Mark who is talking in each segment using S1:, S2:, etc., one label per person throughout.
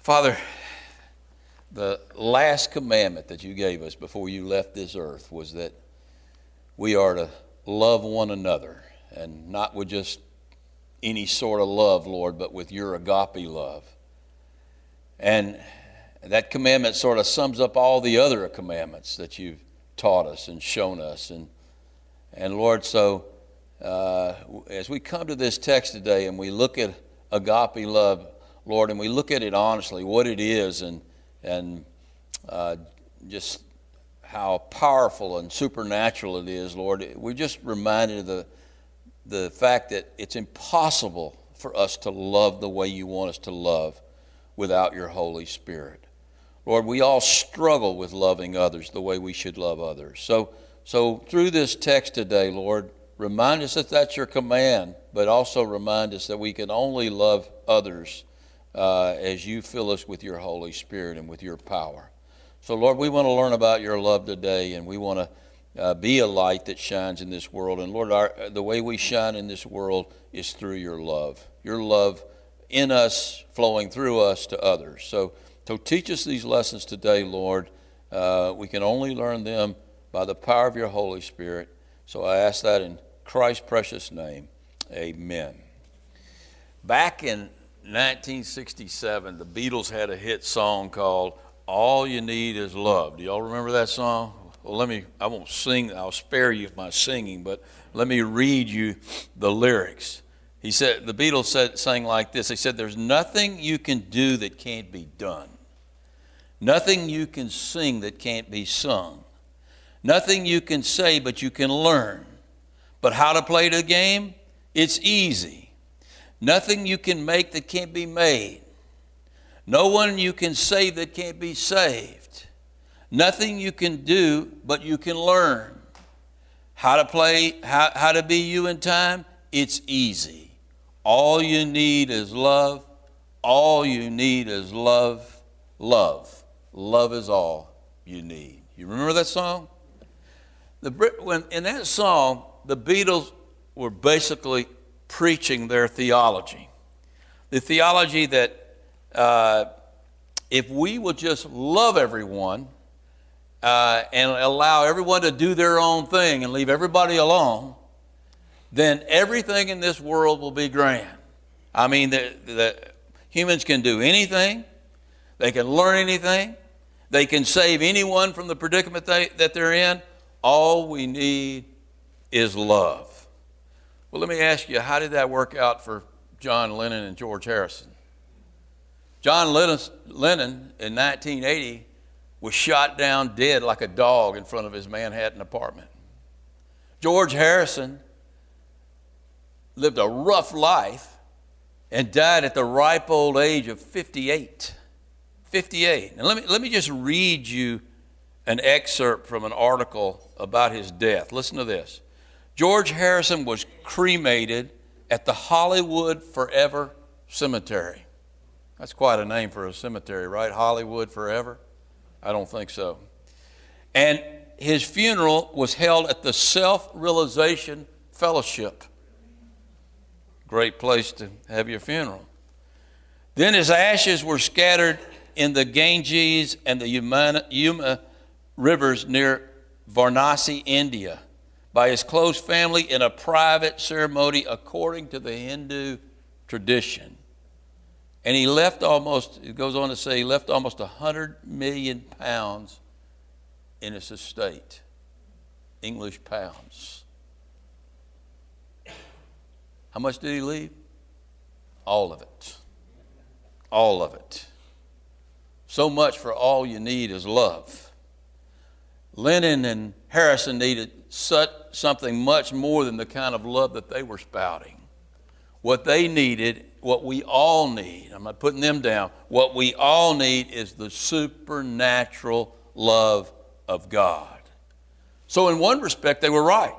S1: Father, the last commandment that you gave us before you left this earth was that we are to love one another and not with just any sort of love, Lord, but with your agape love. And that commandment sort of sums up all the other commandments that you've taught us and shown us. And, and Lord, so uh, as we come to this text today and we look at agape love, Lord, and we look at it honestly, what it is, and, and uh, just how powerful and supernatural it is, Lord, we're just reminded of the, the fact that it's impossible for us to love the way you want us to love without your Holy Spirit. Lord, we all struggle with loving others the way we should love others. So, so through this text today, Lord, remind us that that's your command, but also remind us that we can only love others uh, as you fill us with your Holy Spirit and with your power. So, Lord, we want to learn about your love today, and we want to uh, be a light that shines in this world. And, Lord, our, the way we shine in this world is through your love, your love in us, flowing through us to others. So, so teach us these lessons today, Lord. Uh, we can only learn them by the power of your Holy Spirit. So I ask that in Christ's precious name. Amen. Back in 1967, the Beatles had a hit song called All You Need Is Love. Do y'all remember that song? Well, let me, I won't sing, I'll spare you my singing, but let me read you the lyrics. He said, the Beatles said, sang like this. They said, There's nothing you can do that can't be done. Nothing you can sing that can't be sung. Nothing you can say, but you can learn. But how to play the game? It's easy. Nothing you can make that can't be made. No one you can save that can't be saved. Nothing you can do, but you can learn. How to play, how, how to be you in time? It's easy. All you need is love. All you need is love. Love. Love is all you need. You remember that song? The, when, in that song, the Beatles were basically preaching their theology. The theology that uh, if we will just love everyone uh, and allow everyone to do their own thing and leave everybody alone, then everything in this world will be grand. I mean, the, the humans can do anything, they can learn anything, they can save anyone from the predicament they, that they're in. All we need is love. Well, let me ask you, how did that work out for John Lennon and George Harrison? John Lennon in 1980 was shot down dead like a dog in front of his Manhattan apartment. George Harrison lived a rough life and died at the ripe old age of 58. 58. And let me, let me just read you an excerpt from an article about his death. Listen to this. George Harrison was cremated at the Hollywood Forever Cemetery. That's quite a name for a cemetery, right? Hollywood Forever? I don't think so. And his funeral was held at the Self Realization Fellowship. Great place to have your funeral. Then his ashes were scattered in the Ganges and the Yamuna, rivers near Varanasi, India, by his close family in a private ceremony according to the Hindu tradition. And he left almost, it goes on to say, he left almost 100 million pounds in his estate. English pounds. How much did he leave? All of it. All of it. So much for all you need is love. Lennon and Harrison needed such, something much more than the kind of love that they were spouting. What they needed, what we all need, I'm not putting them down, what we all need is the supernatural love of God. So, in one respect, they were right.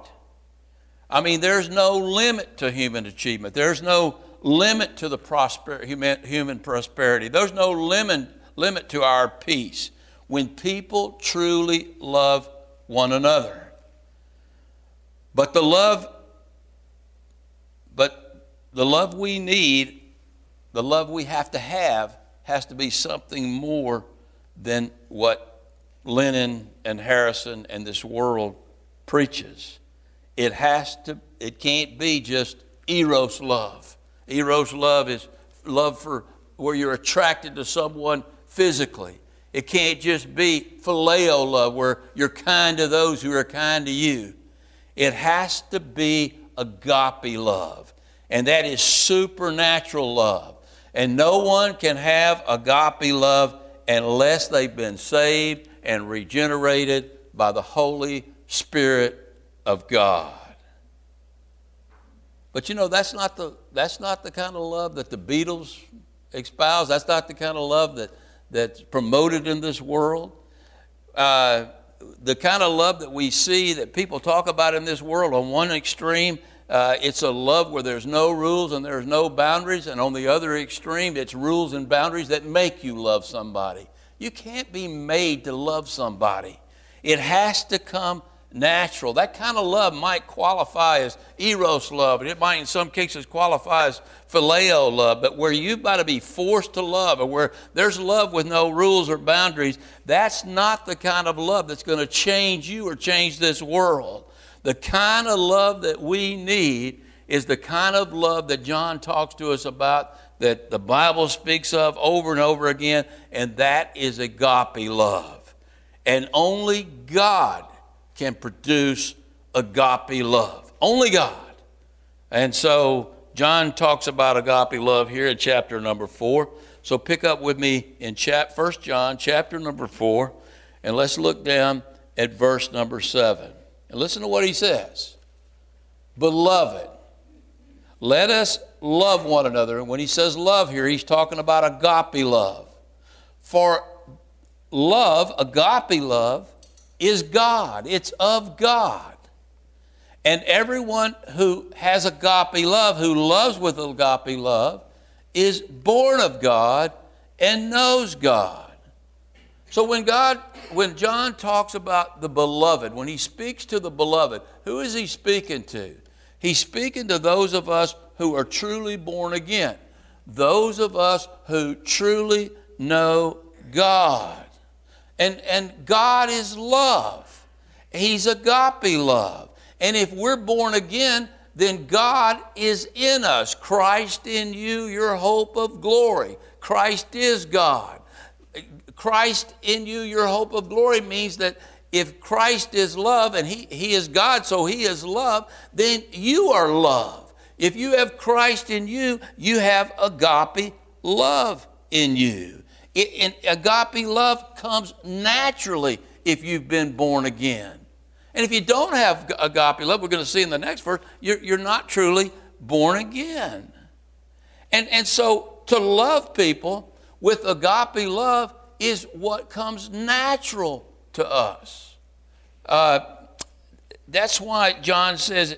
S1: I mean, there's no limit to human achievement. There's no limit to the prosper, human, human prosperity. There's no limit limit to our peace when people truly love one another. But the love, but the love we need, the love we have to have, has to be something more than what Lennon and Harrison and this world preaches. It has to, it can't be just eros love. Eros love is love for where you're attracted to someone physically. It can't just be phileo love where you're kind to those who are kind to you. It has to be agape love, and that is supernatural love. And no one can have agape love unless they've been saved and regenerated by the Holy Spirit of God. But you know, that's not the, that's not the kind of love that the Beatles espouse. That's not the kind of love that, that's promoted in this world. Uh, the kind of love that we see that people talk about in this world, on one extreme, uh, it's a love where there's no rules and there's no boundaries, and on the other extreme, it's rules and boundaries that make you love somebody. You can't be made to love somebody. It has to come natural. That kind of love might qualify as eros love, and it might in some cases qualify as phileo love, but where you've got to be forced to love, or where there's love with no rules or boundaries, that's not the kind of love that's going to change you or change this world. The kind of love that we need is the kind of love that John talks to us about, that the Bible speaks of over and over again, and that is agape love. And only God can produce agape love. Only God. And so John talks about agape love here in chapter number four. So pick up with me in chap, 1 John chapter number four, and let's look down at verse number seven. And listen to what he says. Beloved, let us love one another. And when he says love here, he's talking about agape love. For love, agape love, is God, it's of God. And everyone who has agape love, who loves with agape love, is born of God and knows God. So when God, when John talks about the beloved, when he speaks to the beloved, who is he speaking to? He's speaking to those of us who are truly born again, those of us who truly know God. And, and God is love. He's agape love. And if we're born again, then God is in us. Christ in you, your hope of glory. Christ is God. Christ in you, your hope of glory means that if Christ is love and he, he is God, so He is love, then you are love. If you have Christ in you, you have agape love in you. It, agape love comes naturally if you've been born again. And if you don't have agape love, we're going to see in the next verse, you're, you're not truly born again. And, and so to love people with agape love is what comes natural to us. Uh, that's why John says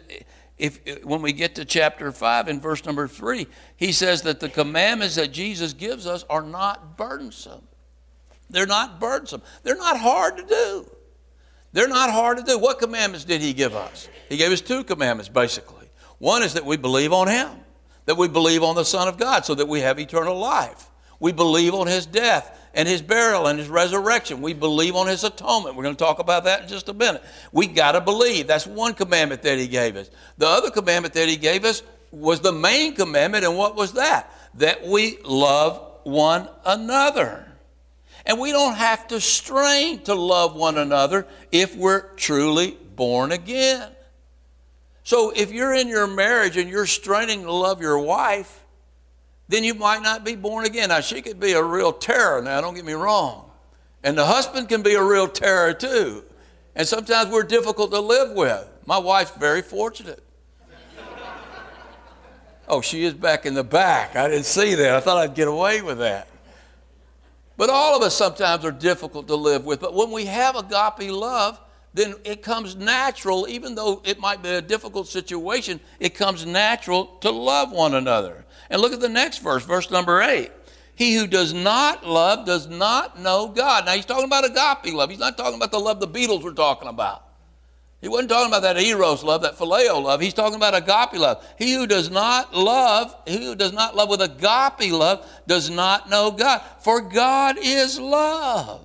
S1: if, when we get to chapter 5 in verse number 3, he says that the commandments that Jesus gives us are not burdensome. They're not burdensome. They're not hard to do. They're not hard to do. What commandments did he give us? He gave us two commandments, basically. One is that we believe on him, that we believe on the Son of God so that we have eternal life. We believe on his death and his burial and his resurrection. We believe on his atonement. We're going to talk about that in just a minute. We got to believe. That's one commandment that he gave us. The other commandment that he gave us was the main commandment, and what was that? That we love one another. And we don't have to strain to love one another if we're truly born again. So if you're in your marriage and you're straining to love your wife, then you might not be born again. Now, she could be a real terror. Now, don't get me wrong. And the husband can be a real terror too. And sometimes we're difficult to live with. My wife's very fortunate. oh, she is back in the back. I didn't see that. I thought I'd get away with that. But all of us sometimes are difficult to live with. But when we have agape love, then it comes natural, even though it might be a difficult situation, it comes natural to love one another. And look at the next verse, verse number eight. He who does not love does not know God. Now he's talking about agape love. He's not talking about the love the Beatles were talking about. He wasn't talking about that eros love, that phileo love. He's talking about agape love. He who does not love, he who does not love with agape love, does not know God. For God is love.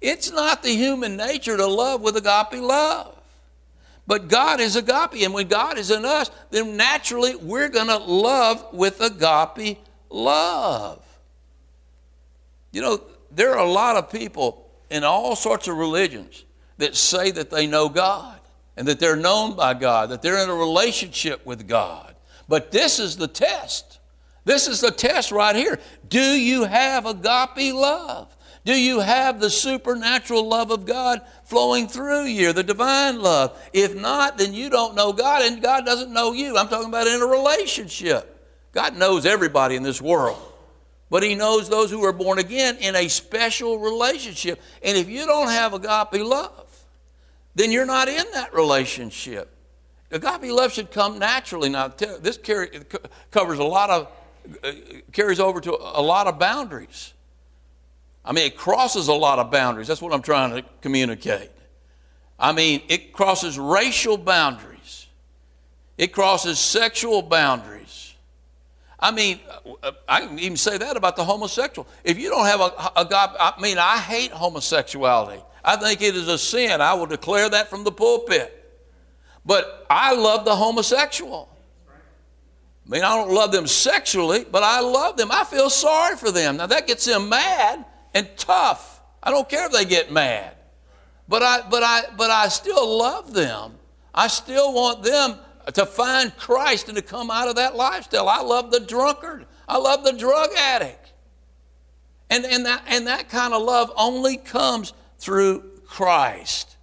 S1: It's not the human nature to love with agape love. But God is agape, and when God is in us, then naturally we're going to love with agape love. You know, there are a lot of people in all sorts of religions that say that they know God and that they're known by God, that they're in a relationship with God. But this is the test. This is the test right here. Do you have agape love? Do you have the supernatural love of God flowing through you, the divine love? If not, then you don't know God and God doesn't know you. I'm talking about in a relationship. God knows everybody in this world, but He knows those who are born again in a special relationship. And if you don't have agape love, then you're not in that relationship. Agape love should come naturally. Now, this covers a lot of, uh, carries over to a lot of boundaries. I mean, it crosses a lot of boundaries. That's what I'm trying to communicate. I mean, it crosses racial boundaries, it crosses sexual boundaries. I mean, I can even say that about the homosexual. If you don't have a, a God, I mean, I hate homosexuality. I think it is a sin. I will declare that from the pulpit. But I love the homosexual. I mean, I don't love them sexually, but I love them. I feel sorry for them. Now, that gets them mad and tough. I don't care if they get mad. But I, but I, but I still love them. I still want them to find Christ and to come out of that lifestyle. I love the drunkard. I love the drug addict. And, and, that, and that kind of love only comes through Christ.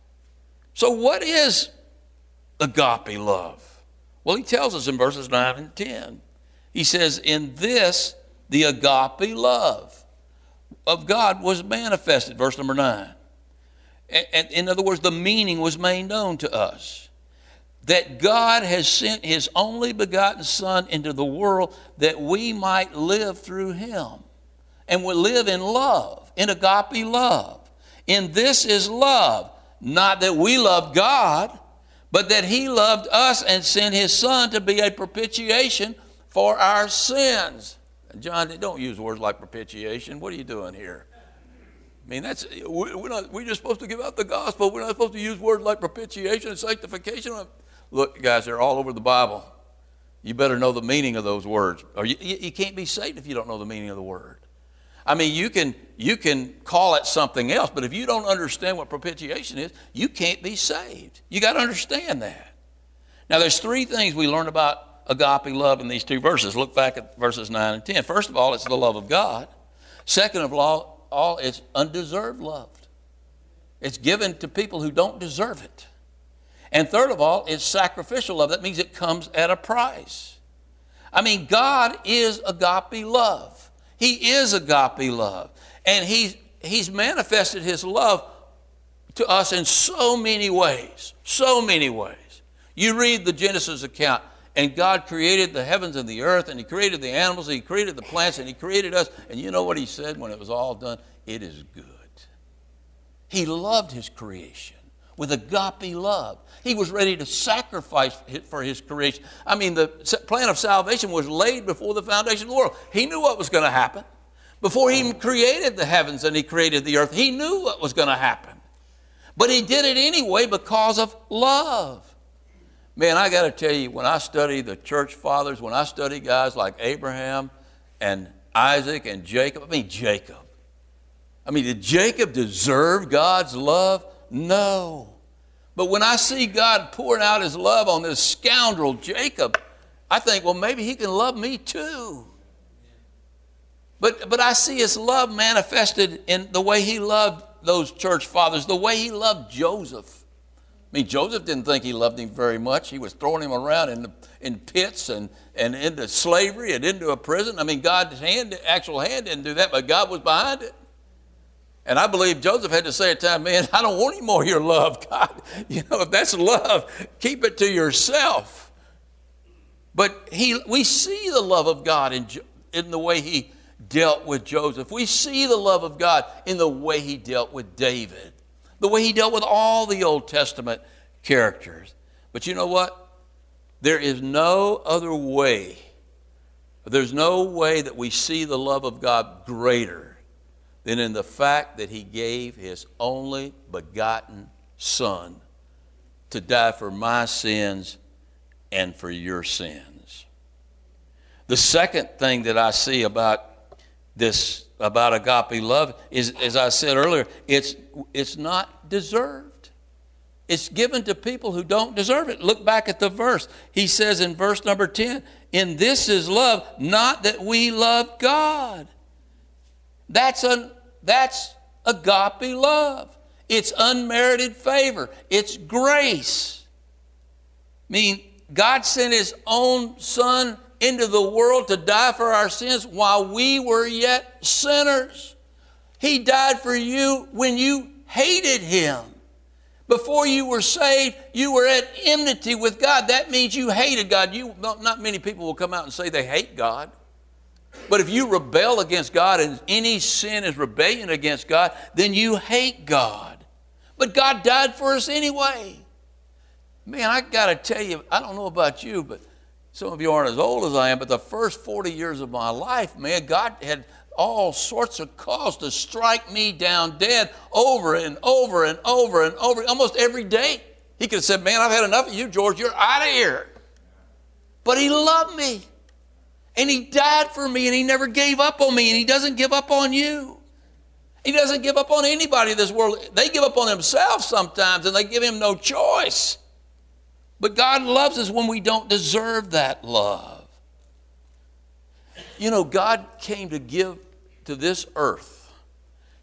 S1: So, what is agape love? Well, he tells us in verses 9 and 10. He says, In this, the agape love of God was manifested, verse number 9. And, in other words, the meaning was made known to us that God has sent his only begotten Son into the world that we might live through him and we live in love, in agape love. In this is love, not that we loved God, but that he loved us and sent his Son to be a propitiation for our sins. John, don't use words like propitiation. What are you doing here? I mean, that's we're not we're just supposed to give out the gospel. We're not supposed to use words like propitiation and sanctification. Look, guys, they're all over the Bible. You better know the meaning of those words, or you, you can't be saved if you don't know the meaning of the word. I mean, you can you can call it something else, but if you don't understand what propitiation is, you can't be saved. You got to understand that. Now, there's three things we learn about agape love in these two verses. Look back at verses 9 and 10. First of all, it's the love of God. Second of all, all it's undeserved love. It's given to people who don't deserve it. And third of all, it's sacrificial love. That means it comes at a price. I mean, God is agape love. He is agape love. And he's, he's manifested his love to us in so many ways. So many ways. You read the Genesis account and God created the heavens and the earth, and He created the animals, and He created the plants, and He created us. And you know what He said when it was all done? It is good. He loved His creation with agape love. He was ready to sacrifice for His creation. I mean, the plan of salvation was laid before the foundation of the world. He knew what was going to happen. Before He created the heavens and He created the earth, He knew what was going to happen. But He did it anyway because of love. Man, I got to tell you, when I study the church fathers, when I study guys like Abraham and Isaac and Jacob, I mean, Jacob. I mean, did Jacob deserve God's love? No. But when I see God pouring out his love on this scoundrel, Jacob, I think, well, maybe he can love me too. But, but I see his love manifested in the way he loved those church fathers, the way he loved Joseph. I mean, Joseph didn't think he loved him very much. He was throwing him around in, the, in pits and, and into slavery and into a prison. I mean, God's hand, actual hand didn't do that, but God was behind it. And I believe Joseph had to say at time, man, I don't want any more of your love, God. You know, if that's love, keep it to yourself. But he, we see the love of God in, in the way he dealt with Joseph. We see the love of God in the way he dealt with David the way he dealt with all the Old Testament characters. But you know what? There is no other way. There's no way that we see the love of God greater than in the fact that He gave His only begotten Son to die for my sins and for your sins. The second thing that I see about this about agape love is as I said earlier, it's it's not deserved. It's given to people who don't deserve it. Look back at the verse. He says in verse number 10, "In this is love, not that we love God." That's a that's agape love. It's unmerited favor. It's grace. I mean, God sent His own Son into the world to die for our sins while we were yet sinners. He died for you when you hated Him. Before you were saved, you were at enmity with God. That means you hated God. You, not many people will come out and say they hate God. But if you rebel against God and any sin is rebellion against God, then you hate God. But God died for us anyway. Man, I got to tell you, I don't know about you, but some of you aren't as old as I am, but the first 40 years of my life, man, God had all sorts of calls to strike me down dead over and over and over and over, almost every day. He could have said, Man, I've had enough of you, George, you're out of here. But He loved me. And He died for me, and He never gave up on me, and He doesn't give up on you. He doesn't give up on anybody in this world. They give up on themselves sometimes, and they give Him no choice. But God loves us when we don't deserve that love. You know, God came to give to this earth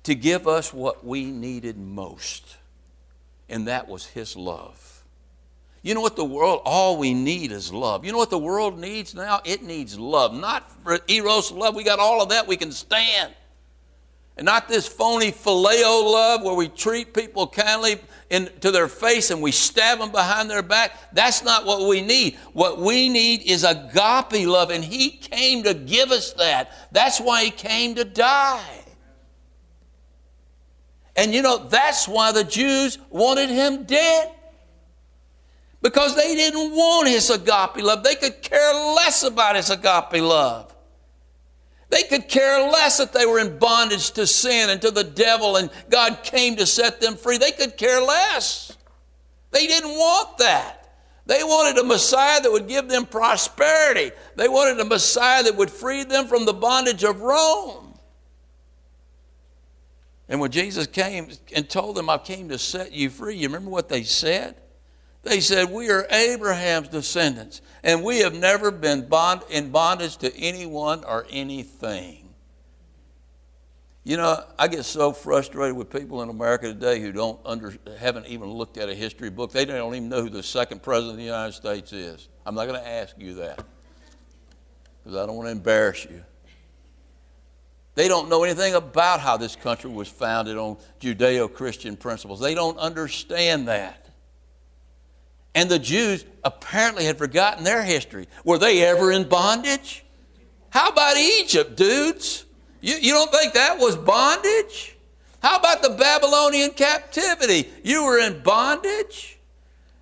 S1: to give us what we needed most, and that was His love. You know what the world, all we need is love. You know what the world needs now? It needs love. Not eros love, we got all of that we can stand. And not this phony phileo love where we treat people kindly in, to their face and we stab them behind their back. That's not what we need. What we need is agape love, and He came to give us that. That's why He came to die. And you know, that's why the Jews wanted Him dead. Because they didn't want His agape love. They could care less about His agape love. They could care less that they were in bondage to sin and to the devil and God came to set them free. They could care less. They didn't want that. They wanted a Messiah that would give them prosperity. They wanted a Messiah that would free them from the bondage of Rome. And when Jesus came and told them, I came to set you free, you remember what they said? They said, We are Abraham's descendants, and we have never been bond, in bondage to anyone or anything. You know, I get so frustrated with people in America today who don't under, haven't even looked at a history book. They don't even know who the second president of the United States is. I'm not going to ask you that because I don't want to embarrass you. They don't know anything about how this country was founded on Judeo Christian principles. They don't understand that. And the Jews apparently had forgotten their history. Were they ever in bondage? How about Egypt, dudes? You, you don't think that was bondage? How about the Babylonian captivity? You were in bondage?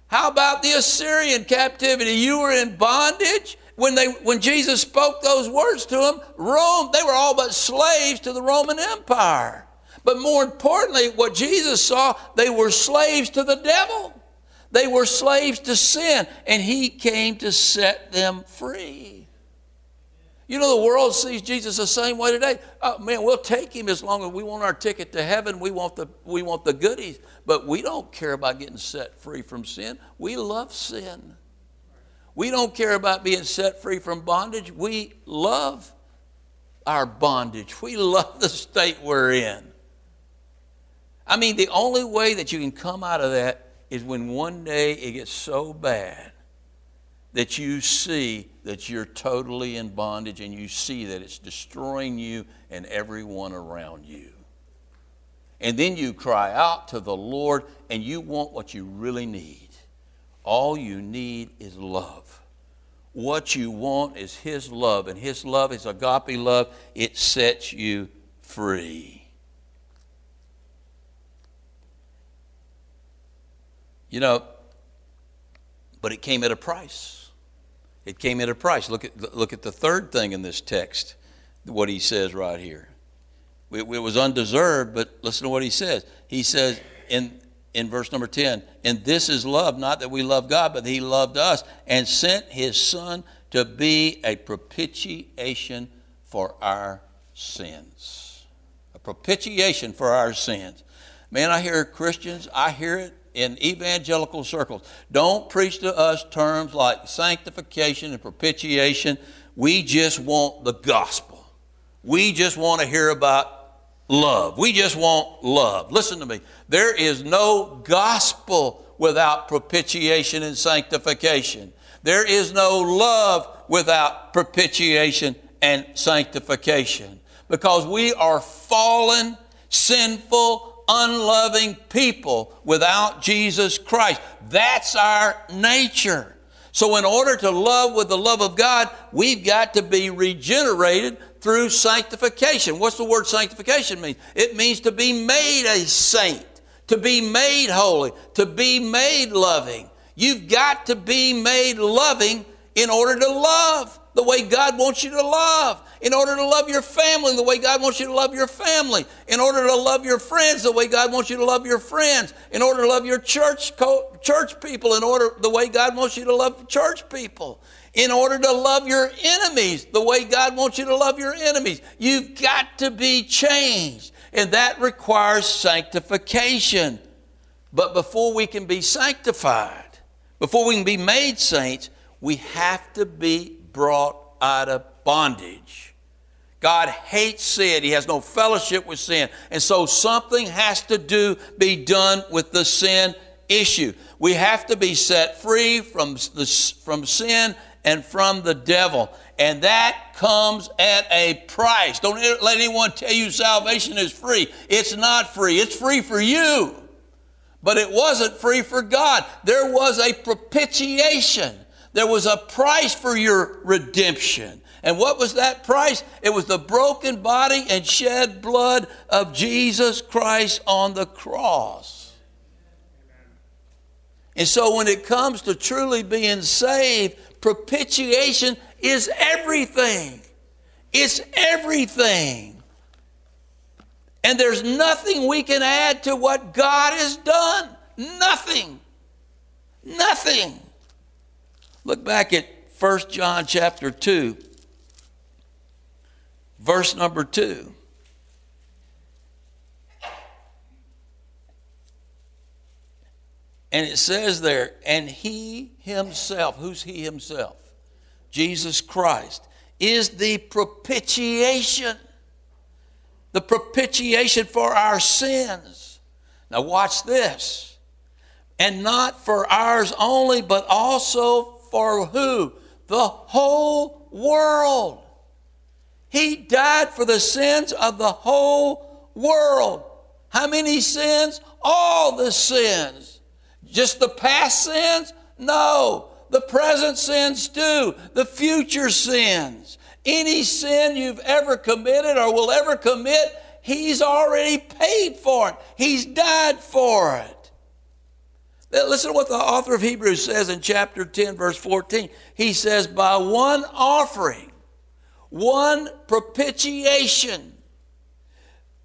S1: How about the Assyrian captivity? You were in bondage? When, they, when Jesus spoke those words to them, Rome, they were all but slaves to the Roman Empire. But more importantly, what Jesus saw, they were slaves to the devil. They were slaves to sin, and He came to set them free. You know, the world sees Jesus the same way today. Oh, man, we'll take him as long as we want our ticket to heaven. We want, the, we want the goodies. But we don't care about getting set free from sin. We love sin. We don't care about being set free from bondage. We love our bondage. We love the state we're in. I mean, the only way that you can come out of that is when one day it gets so bad that you see that you're totally in bondage and you see that it's destroying you and everyone around you. And then you cry out to the Lord and you want what you really need. All you need is love. What you want is His love, and His love is agape love. It sets you free. You know, But it came at a price. It came at a price. Look at, look at the third thing in this text, what he says right here. It, it was undeserved, but listen to what he says. He says in, in verse number 10, and this is love, not that we love God, but he loved us and sent his son to be a propitiation for our sins. A propitiation for our sins. Man, I hear Christians, I hear it in evangelical circles. Don't preach to us terms like sanctification and propitiation. We just want the gospel. We just want to hear about love. We just want love. Listen to me. There is no gospel without propitiation and sanctification. There is no love without propitiation and sanctification. Because we are fallen, sinful, unloving people without Jesus Christ. That's our nature. So, in order to love with the love of God, we've got to be regenerated through sanctification. What's the word sanctification mean? It means to be made a saint, to be made holy, to be made loving. You've got to be made loving in order to love the way God wants you to love, in order to love your family the way God wants you to love your family, in order to love your friends the way God wants you to love your friends, in order to love your church church people in order the way God wants you to love church people, in order to love your enemies the way God wants you to love your enemies. You've got to be changed, and that requires sanctification. But before we can be sanctified, before we can be made saints, we have to be brought out of bondage. God hates sin. He has no fellowship with sin. And so something has to do be done with the sin issue. We have to be set free from, the, from sin and from the devil. And that comes at a price. Don't let anyone tell you salvation is free. It's not free. It's free for you. But it wasn't free for God. There was a propitiation. There was a price for your redemption. And what was that price? It was the broken body and shed blood of Jesus Christ on the cross. And so when it comes to truly being saved, propitiation is everything. It's everything. And there's nothing we can add to what God has done. Nothing. Nothing. Look back at 1 John chapter 2, verse number 2. And it says there, and he himself, who's he himself? Jesus Christ, is the propitiation. The propitiation for our sins. Now, watch this. And not for ours only, but also for who? The whole world. He died for the sins of the whole world. How many sins? All the sins. Just the past sins? No. The present sins too. The future sins. Any sin you've ever committed or will ever commit, He's already paid for it. He's died for it. Listen to what the author of Hebrews says in chapter 10, verse 14. He says, By one offering, one propitiation,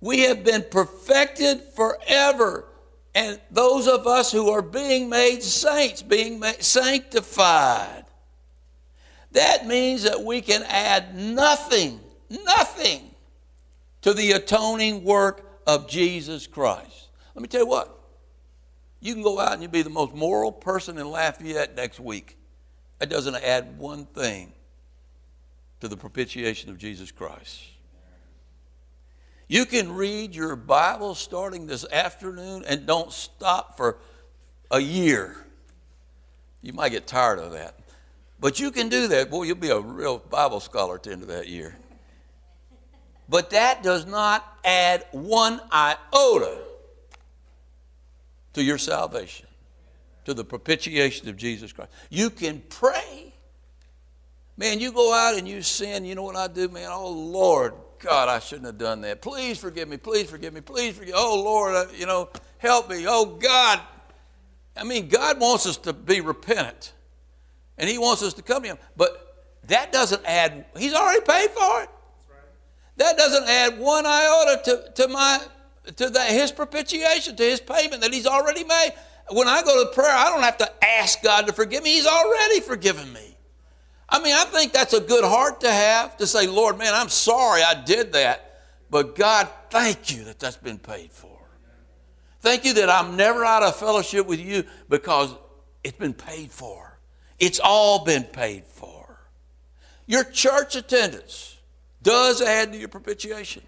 S1: we have been perfected forever. And those of us who are being made saints, being made sanctified. That means that we can add nothing, nothing to the atoning work of Jesus Christ. Let me tell you what, you can go out and you'll be the most moral person in Lafayette next week. That doesn't add one thing to the propitiation of Jesus Christ. You can read your Bible starting this afternoon and don't stop for a year. You might get tired of that. But you can do that. Boy, you'll be a real Bible scholar at the end of that year. But that does not add one iota to your salvation, to the propitiation of Jesus Christ. You can pray. Man, you go out and you sin, you know what I do, man? Oh, Lord, God, I shouldn't have done that. Please forgive me. Please forgive me. Please forgive. Oh, Lord, uh, you know, help me. Oh, God. I mean, God wants us to be repentant. And He wants us to come to Him. But that doesn't add, He's already paid for it. That doesn't add one iota to, to my to the, his propitiation, to his payment that he's already made. When I go to prayer, I don't have to ask God to forgive me. He's already forgiven me. I mean, I think that's a good heart to have to say, Lord, man, I'm sorry I did that, but God, thank you that that's been paid for. Thank you that I'm never out of fellowship with you because it's been paid for. It's all been paid for. Your church attendance does add to your propitiation.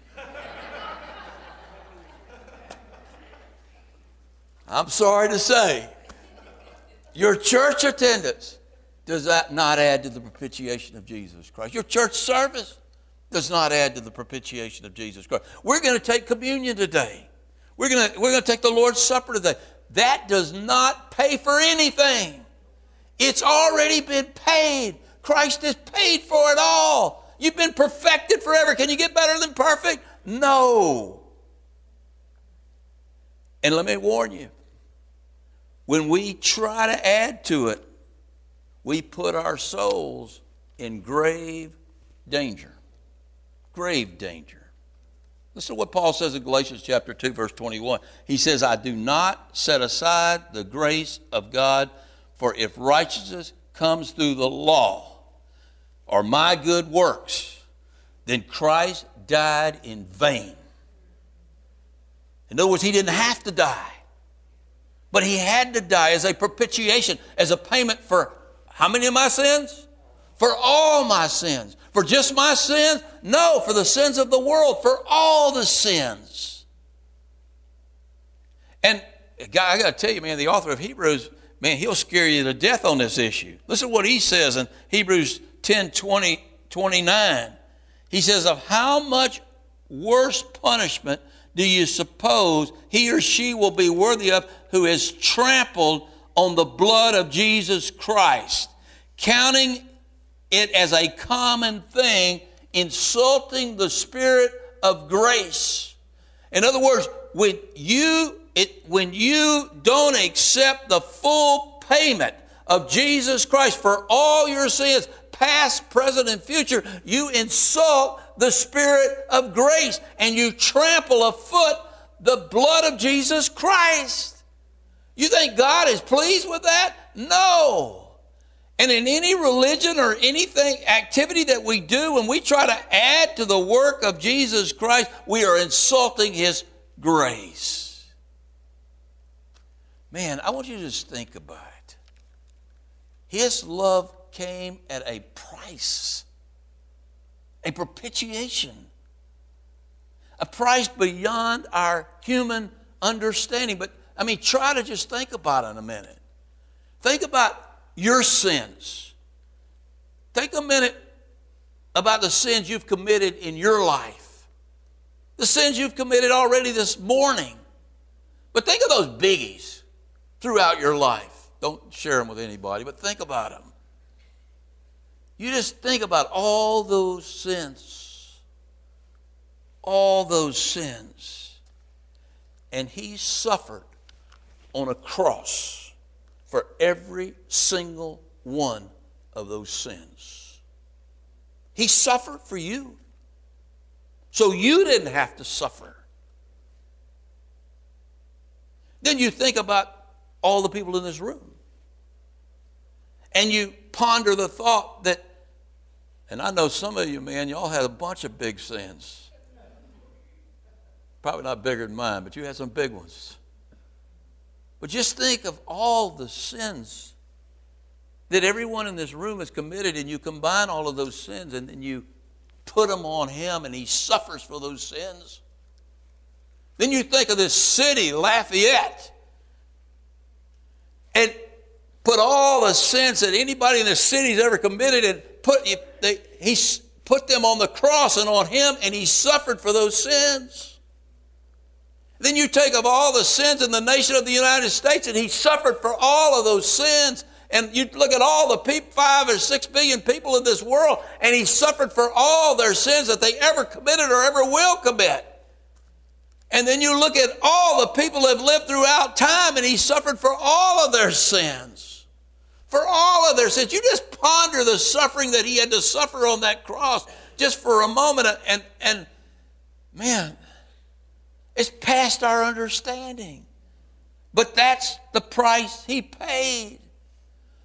S1: I'm sorry to say, your church attendance does that not add to the propitiation of Jesus Christ. Your church service does not add to the propitiation of Jesus Christ. We're going to take communion today. We're going to, we're going to take the Lord's Supper today. That does not pay for anything. It's already been paid. Christ has paid for it all. You've been perfected forever. Can you get better than perfect? No. And let me warn you when we try to add to it, we put our souls in grave danger. Grave danger. Listen to what Paul says in Galatians chapter 2, verse 21. He says, I do not set aside the grace of God, for if righteousness comes through the law, or my good works, then Christ died in vain. In other words, he didn't have to die, but he had to die as a propitiation, as a payment for how many of my sins? For all my sins. For just my sins? No, for the sins of the world, for all the sins. And I got to tell you, man, the author of Hebrews, man, he'll scare you to death on this issue. Listen to what he says in Hebrews 10 20, 29. He says, Of how much worse punishment do you suppose he or she will be worthy of who has trampled on the blood of Jesus Christ, counting it as a common thing, insulting the Spirit of grace? In other words, when you it, when you don't accept the full payment of Jesus Christ for all your sins, past, present, and future, you insult the Spirit of grace and you trample a foot the blood of Jesus Christ. You think God is pleased with that? No. And in any religion or anything, activity that we do, when we try to add to the work of Jesus Christ, we are insulting His grace. Man, I want you to just think about it. His love came at a price, a propitiation, a price beyond our human understanding. But I mean, try to just think about it in a minute. Think about your sins. Take a minute about the sins you've committed in your life, the sins you've committed already this morning. But think of those biggies throughout your life. Don't share them with anybody, but think about them. You just think about all those sins. All those sins. And he suffered on a cross for every single one of those sins. He suffered for you. So you didn't have to suffer. Then you think about all the people in this room. And you ponder the thought that and I know some of you, man, y'all had a bunch of big sins. Probably not bigger than mine, but you had some big ones. But just think of all the sins that everyone in this room has committed, and you combine all of those sins, and then you put them on Him, and He suffers for those sins. Then you think of this city, Lafayette, and put all the sins that anybody in the city has ever committed, and put, they, he put them on the cross and on him, and he suffered for those sins. Then you take of all the sins in the nation of the United States, and he suffered for all of those sins. And you look at all the five or six billion people in this world, and he suffered for all their sins that they ever committed or ever will commit. And then you look at all the people that have lived throughout time, and he suffered for all of their sins for all of their sins. You just ponder the suffering that he had to suffer on that cross just for a moment. And, and man, it's past our understanding. But that's the price he paid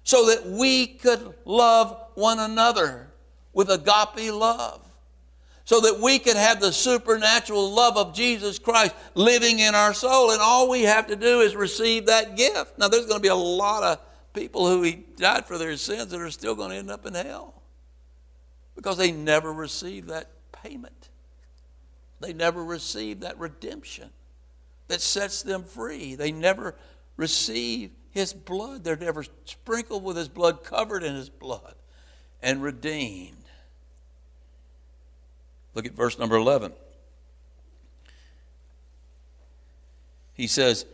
S1: so that we could love one another with agape love. So that we could have the supernatural love of Jesus Christ living in our soul. And all we have to do is receive that gift. Now, there's going to be a lot of people who he died for their sins that are still going to end up in hell because they never received that payment. They never received that redemption that sets them free. They never receive his blood. They're never sprinkled with his blood, covered in his blood, and redeemed. Look at verse number 11. He says,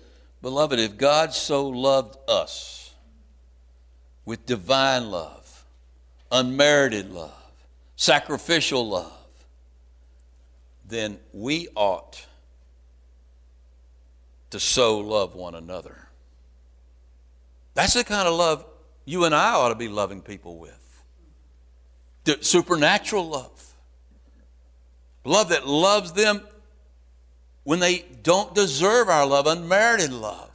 S1: Beloved, if God so loved us with divine love, unmerited love, sacrificial love, then we ought to so love one another. That's the kind of love you and I ought to be loving people with. The supernatural love. Love that loves them when they don't deserve our love, unmerited love.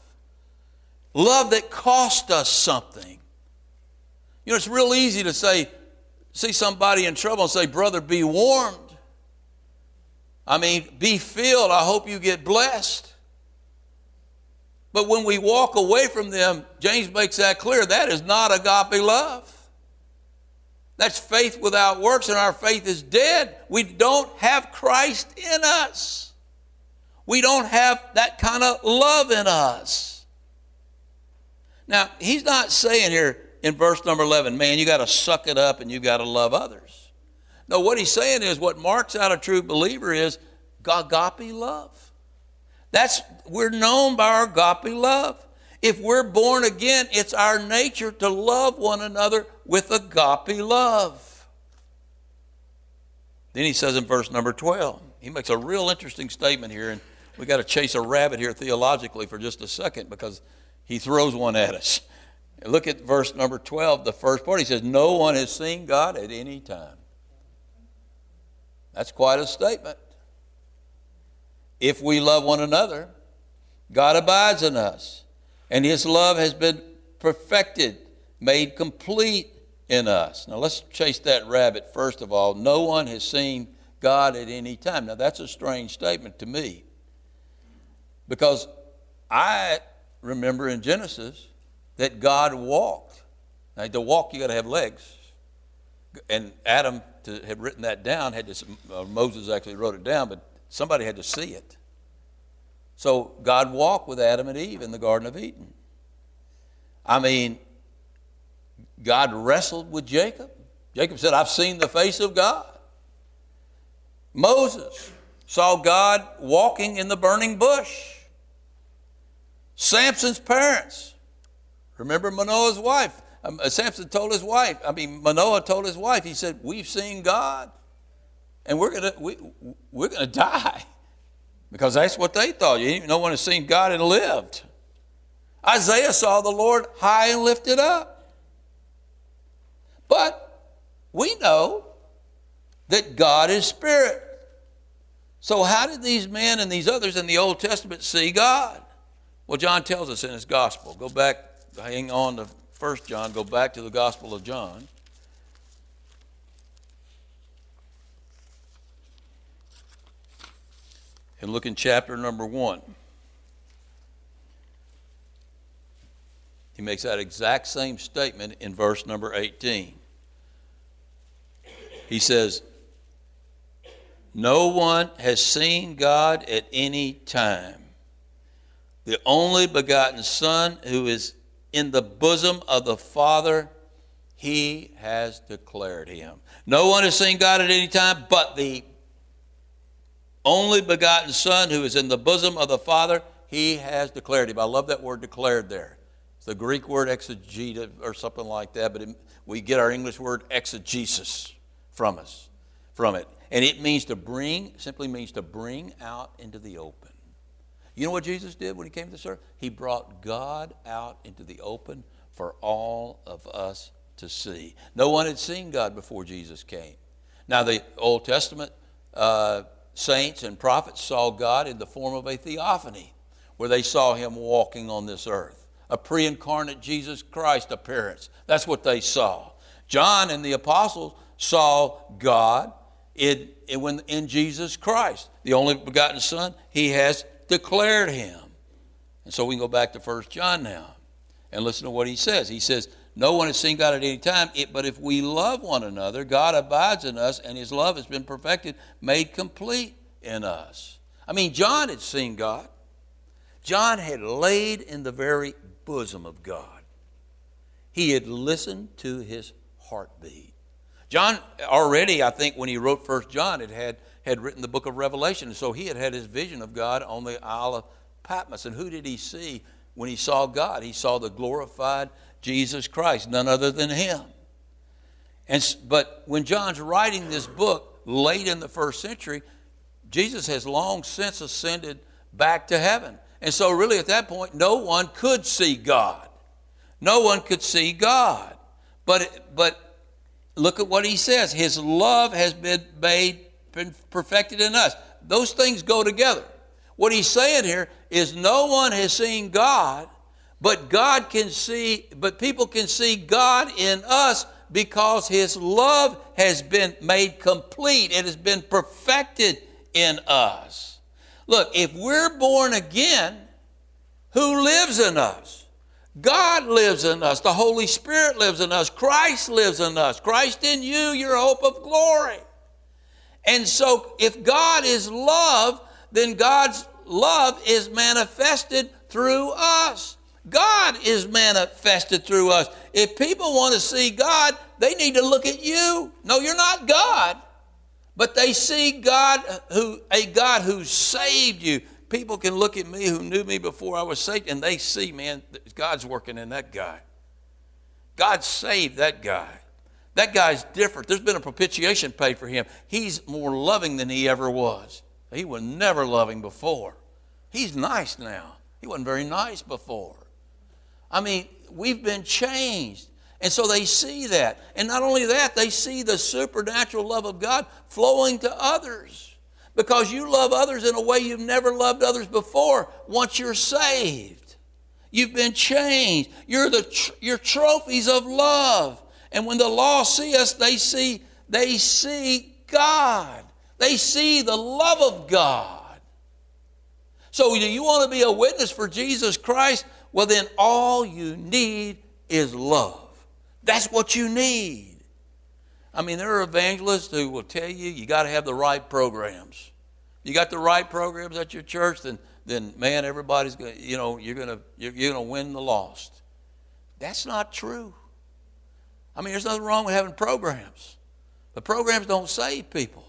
S1: Love that cost us something. You know, it's real easy to say, see somebody in trouble and say, Brother, be warmed. I mean, be filled. I hope you get blessed. But when we walk away from them, James makes that clear that is not agape love. That's faith without works, and our faith is dead. We don't have Christ in us. We don't have that kind of love in us. Now, he's not saying here in verse number 11, man, you got to suck it up and you got to love others. No, what he's saying is what marks out a true believer is agape love. That's we're known by our agape love. If we're born again, it's our nature to love one another with agape love. Then he says in verse number 12, he makes a real interesting statement here, and we got to chase a rabbit here theologically for just a second because he throws one at us. Look at verse number 12, the first part. He says, No one has seen God at any time. That's quite a statement. If we love one another, God abides in us, and his love has been perfected, made complete in us. Now let's chase that rabbit first of all. No one has seen God at any time. Now that's a strange statement to me because I remember in Genesis that God walked. Now to walk, you got to have legs, and Adam to have written that down had to. Uh, Moses actually wrote it down, but Somebody had to see it. So God walked with Adam and Eve in the Garden of Eden. I mean, God wrestled with Jacob. Jacob said, I've seen the face of God. Moses saw God walking in the burning bush. Samson's parents, remember Manoah's wife? Um, Samson told his wife, I mean, Manoah told his wife, he said, We've seen God and we're gonna we, we're gonna die because that's what they thought. You no one has seen God and lived. Isaiah saw the Lord high and lifted up, but we know that God is spirit. So how did these men and these others in the Old Testament see God? Well, John tells us in his gospel. Go back, hang on to First John. Go back to the Gospel of John. and look in chapter number one. He makes that exact same statement in verse number 18. He says, No one has seen God at any time. The only begotten Son who is in the bosom of the Father, he has declared him. No one has seen God at any time but the only begotten Son who is in the bosom of the Father, he has declared him. I love that word declared there. It's the Greek word exegeta or something like that, but it, we get our English word exegesis from us, from it. And it means to bring, simply means to bring out into the open. You know what Jesus did when he came to this earth? He brought God out into the open for all of us to see. No one had seen God before Jesus came. Now, the Old Testament uh, saints and prophets saw God in the form of a theophany, where they saw him walking on this earth, a pre incarnate Jesus Christ appearance. That's what they saw. John and the apostles saw God in, in, in Jesus Christ, the only begotten Son. He has declared him. And so we can go back to 1 John now and listen to what he says. He says, No one has seen God at any time, but if we love one another, God abides in us, and his love has been perfected, made complete in us. I mean, John had seen God. John had laid in the very bosom of God. He had listened to his heartbeat. John already, I think, when he wrote First John, had, had had written the book of Revelation. So he had had his vision of God on the Isle of Patmos. And who did he see when he saw God? He saw the glorified Jesus Christ, none other than him. And, but when John's writing this book late in the first century, Jesus has long since ascended back to heaven. And so, really, at that point, no one could see God. No one could see God. But, but look at what he says His love has been made perfected in us. Those things go together. What he's saying here is no one has seen God, but God can see, but people can see God in us because his love has been made complete. It has been perfected in us. Look, if we're born again, who lives in us? God lives in us. The Holy Spirit lives in us. Christ lives in us. Christ in you, your hope of glory. And so, if God is love, then God's love is manifested through us. God is manifested through us. If people want to see God, they need to look at you. No, you're not God, but they see God who a God who saved you. People can look at me who knew me before I was saved, and they see, man, God's working in that guy. God saved that guy. That guy's different. There's been a propitiation paid for him. He's more loving than he ever was. He was never loving before. He's nice now. He wasn't very nice before. I mean, we've been changed. And so they see that. And not only that, they see the supernatural love of God flowing to others. Because you love others in a way you've never loved others before once you're saved. You've been changed. You're, the tr- you're trophies of love. And when the lost see us, they see, they see God. They see the love of God. So, do you want to be a witness for Jesus Christ? Well, then all you need is love. That's what you need. I mean, there are evangelists who will tell you you got to have the right programs. You got the right programs at your church, then, then man, everybody's gonna You know, you're gonna you're, you're gonna win the lost. That's not true. I mean, there's nothing wrong with having programs. but programs don't save people.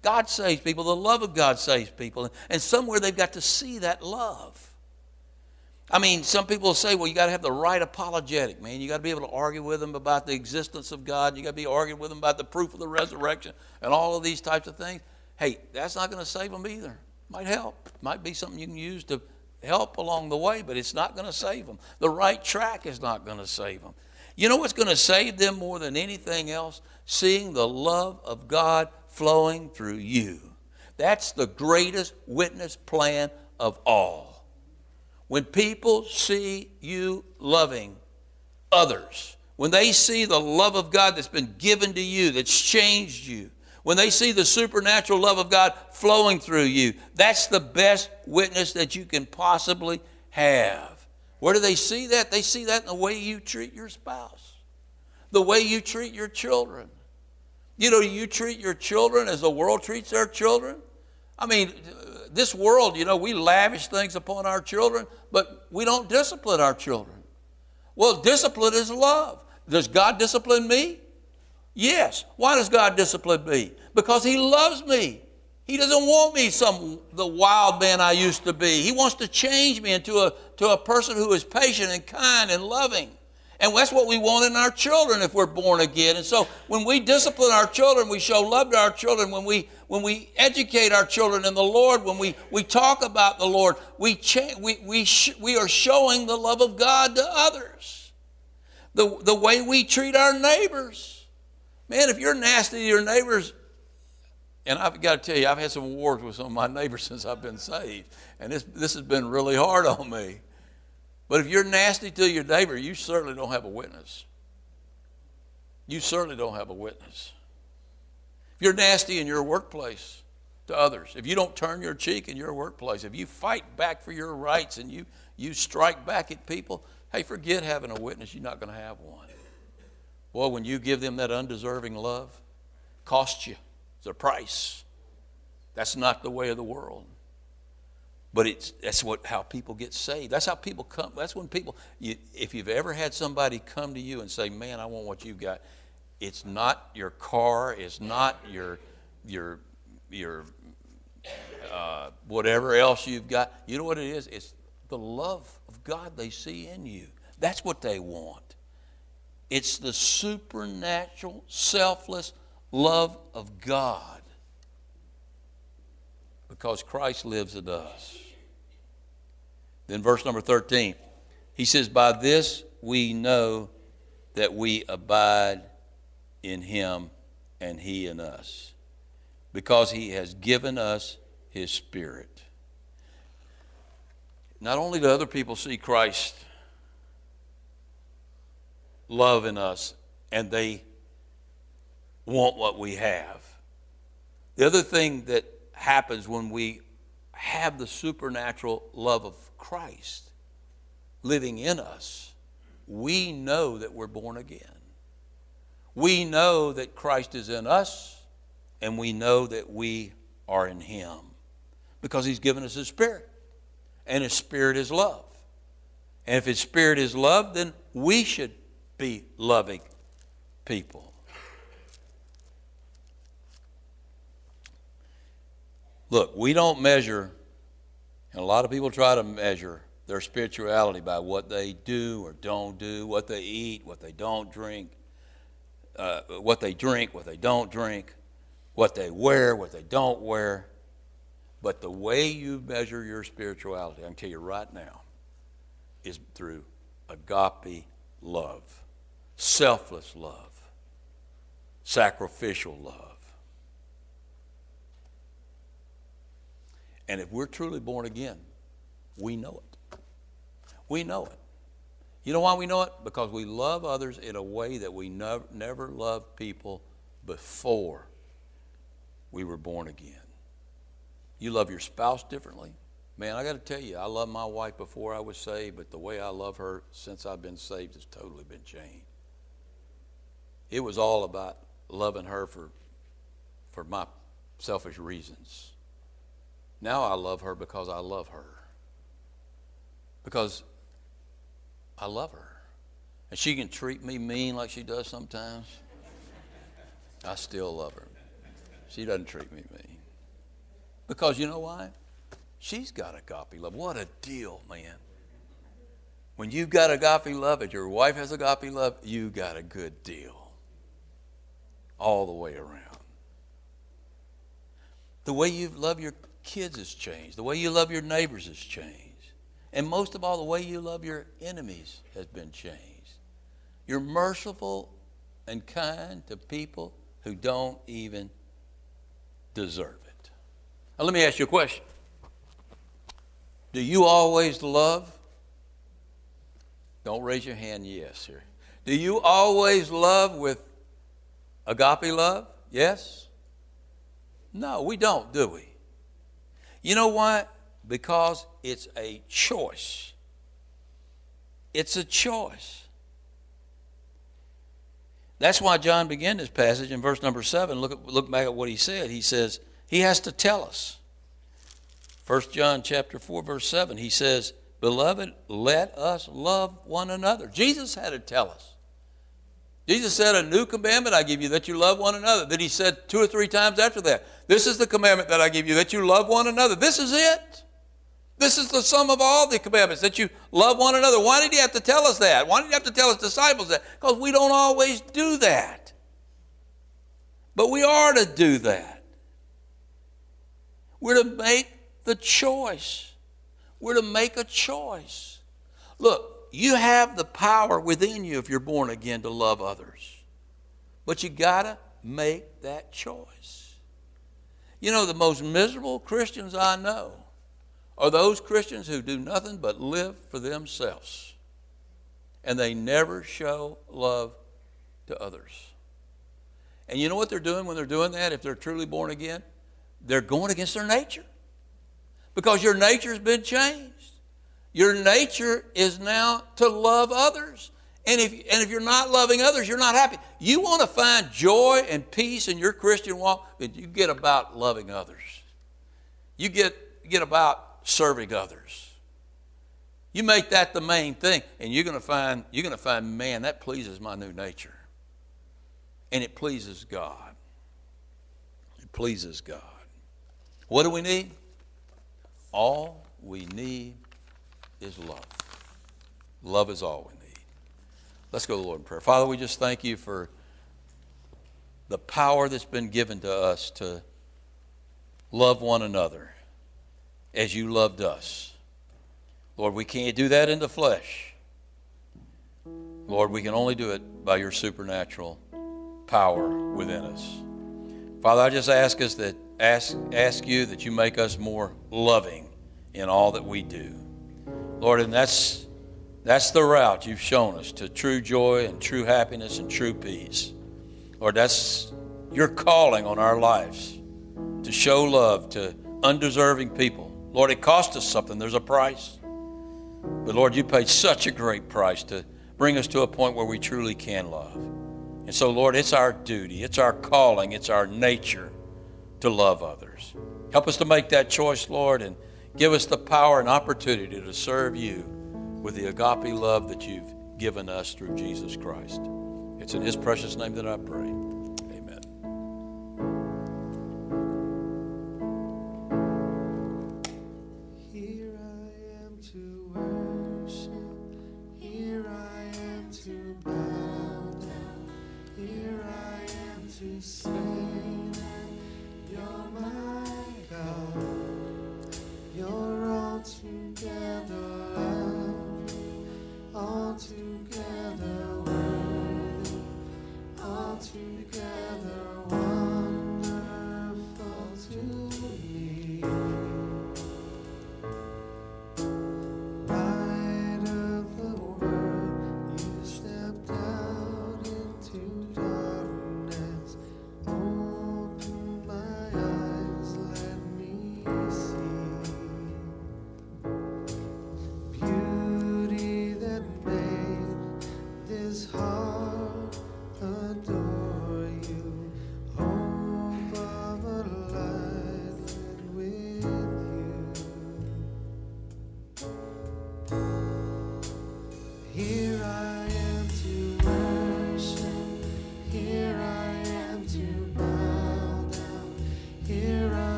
S1: God saves people. The love of God saves people. And somewhere they've got to see that love. I mean, some people say, well, you got to have the right apologetic, man. You got to be able to argue with them about the existence of God. You got to be arguing with them about the proof of the resurrection and all of these types of things. Hey, that's not going to save them either. Might help. Might be something you can use to help along the way, but it's not going to save them. The right track is not going to save them. You know what's going to save them more than anything else? Seeing the love of God flowing through you. That's the greatest witness plan of all. When people see you loving others, when they see the love of God that's been given to you, that's changed you, when they see the supernatural love of God flowing through you, that's the best witness that you can possibly have. Where do they see that? They see that in the way you treat your spouse, the way you treat your children, you know, you treat your children as the world treats their children. I mean, this world, you know, we lavish things upon our children, but we don't discipline our children. Well, discipline is love. Does God discipline me? Yes. Why does God discipline me? Because He loves me. He doesn't want me some the wild man I used to be. He wants to change me into a, to a person who is patient and kind and loving. And that's what we want in our children if we're born again. And so when we discipline our children, we show love to our children, when we, when we educate our children in the Lord, when we, we talk about the Lord, we, cha- we, we, sh- we are showing the love of God to others. The, the way we treat our neighbors. Man, if you're nasty to your neighbors, and I've got to tell you, I've had some wars with some of my neighbors since I've been saved, and this, this has been really hard on me. But if you're nasty to your neighbor, you certainly don't have a witness. You certainly don't have a witness. If you're nasty in your workplace to others, if you don't turn your cheek in your workplace, if you fight back for your rights and you, you strike back at people, hey, forget having a witness. You're not going to have one. Boy, when you give them that undeserving love, cost you. It's a price. That's not the way of the world. But it's that's what how people get saved. That's how people come. That's when people. You, if you've ever had somebody come to you and say, "Man, I want what you've got," it's not your car. It's not your your your uh, whatever else you've got. You know what it is? It's the love of God they see in you. That's what they want. It's the supernatural, selfless love of God because Christ lives in us. Then, verse number 13, he says, By this we know that we abide in him and he in us, because he has given us his Spirit. Not only do other people see Christ love in us and they want what we have, the other thing that happens when we have the supernatural love of Christ living in us, we know that we're born again. We know that Christ is in us, and we know that we are in Him because He's given us His Spirit, and His Spirit is love. And if His Spirit is love, then we should be loving people. Look, we don't measure, and a lot of people try to measure their spirituality by what they do or don't do, what they eat, what they don't drink, uh, what they drink, what they don't drink, what they wear, what they don't wear. But the way you measure your spirituality, I can tell you right now, is through agape love, selfless love, sacrificial love. And if we're truly born again, we know it. We know it. You know why we know it? Because we love others in a way that we never, never loved people before we were born again. You love your spouse differently. Man, I got to tell you, I loved my wife before I was saved, but the way I love her since I've been saved has totally been changed. It was all about loving her for, for my selfish reasons. Now I love her because I love her. Because I love her. And she can treat me mean like she does sometimes. I still love her. She doesn't treat me mean. Because you know why? She's got agape love. What a deal, man. When you've got agape love and your wife has agape love, you got a good deal. All the way around. The way you love your kids has changed. The way you love your neighbors has changed. And most of all, the way you love your enemies has been changed. You're merciful and kind to people who don't even deserve it. Now, let me ask you a question Do you always love? Don't raise your hand, yes, sir. Do you always love with agape love? Yes? No, we don't, do we? You know why? Because it's a choice. It's a choice. That's why John began this passage in verse number seven. Look, at, look back at what he said. He says, he has to tell us. 1 John chapter 4, verse 7, he says, Beloved, let us love one another. Jesus had to tell us. Jesus said, A new commandment I give you, that you love one another. Then he said two or three times after that, This is the commandment that I give you, that you love one another. This is it. This is the sum of all the commandments, that you love one another. Why did he have to tell us that? Why did he have to tell his disciples that? Because we don't always do that. But we are to do that. We're to make the choice. We're to make a choice. Look,
S2: you have the power within you if you're born again to love others. But you got to make that choice. You know, the most miserable Christians I know are those Christians who do nothing but live for themselves. And they never show love to others. And you know what they're doing when they're doing that, if they're truly born again? They're going against their nature. Because your nature's been changed. Your nature is now to love others. And if, and if you're not loving others, you're not happy. You want to find joy and peace in your Christian walk, then you get about loving others. You get, get about serving others. You make that the main thing, and you're going to find, you're going to find, man, that pleases my new nature. And it pleases God. It pleases God. What do we need? All we need is love. Love is all we need. Let's go to the Lord in prayer. Father, we just thank you for the power that's been given to us to love one another as you loved us. Lord, we can't do that in the flesh. Lord, we can only do it by your supernatural power within us. Father, I just ask us that ask ask you that you make us more loving in all that we do. Lord, and that's that's the route you've shown us to true joy and true happiness and true peace. Lord, that's your calling on our lives to show love to undeserving people. Lord, it cost us something. There's a price. But Lord, you paid such a great price to bring us to a point where we truly can love. And so, Lord, it's our duty, it's our calling, it's our nature to love others. Help us to make that choice, Lord, and give us the power and opportunity to serve you with the agape love that you've given us through Jesus Christ. It's in his precious name that I pray.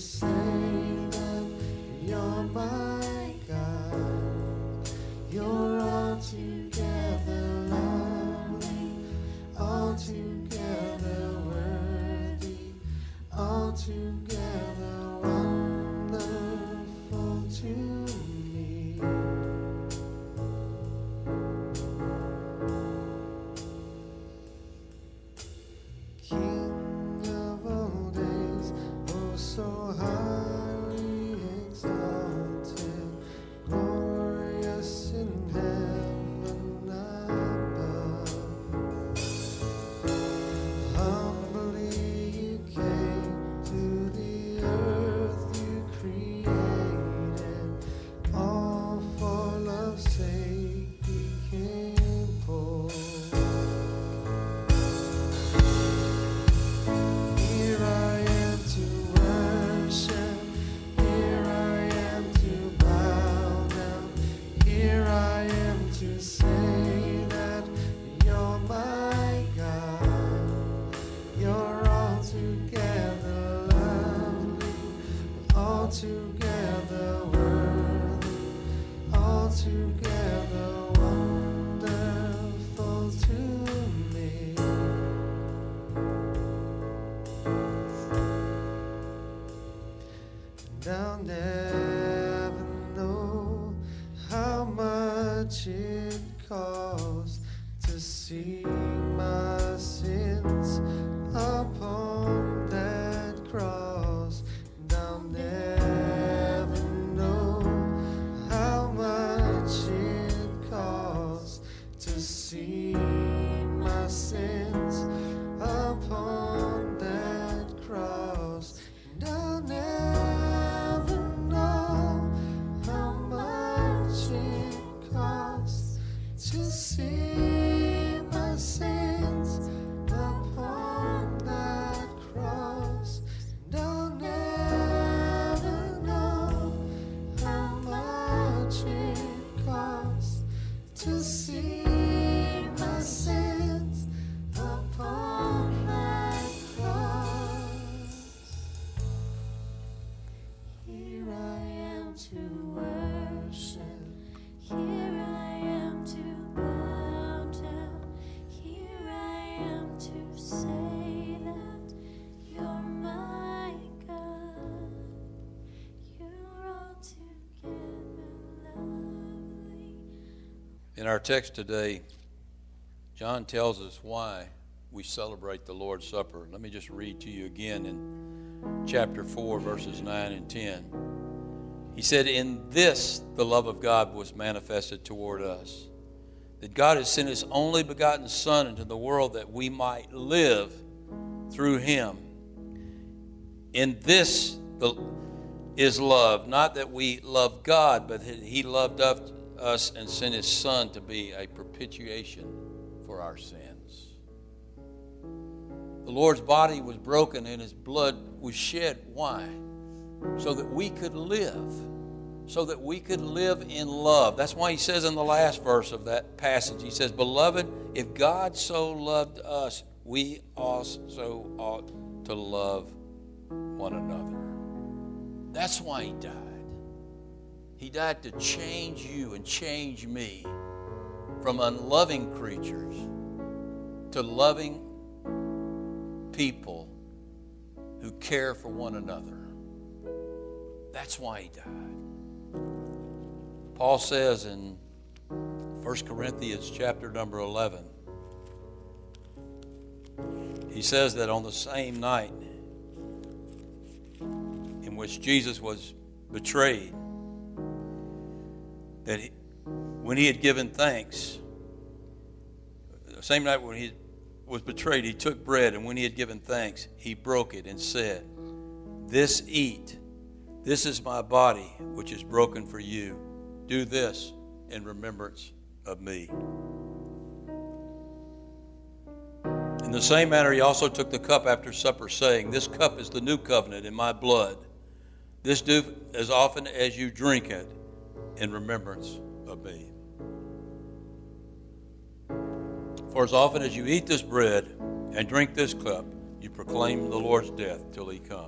S3: sun. someday.
S1: In our text today, John tells us why we celebrate the Lord's Supper. Let me just read to you again in chapter 4, verses 9 and 10. He said, In this the love of God was manifested toward us, that God has sent his only begotten Son into the world that we might live through him. In this the, is love, not that we love God, but that he loved us us and sent his Son to be a propitiation for our sins. The Lord's body was broken and his blood was shed. Why? So that we could live. So that we could live in love. That's why he says in the last verse of that passage, he says, Beloved, if God so loved us, we also ought to love one another. That's why he died. He died to change you and change me from unloving creatures to loving people who care for one another. That's why he died. Paul says in 1 Corinthians chapter number 11, he says that on the same night in which Jesus was betrayed, that he, when he had given thanks, the same night when he was betrayed, he took bread, and when he had given thanks, he broke it and said, This eat, this is my body, which is broken for you. Do this in remembrance of me. In the same manner, he also took the cup after supper, saying, This cup is the new covenant in my blood. This do as often as you drink it in remembrance of me. For as often as you eat this bread and drink this cup, you proclaim the Lord's death till he comes.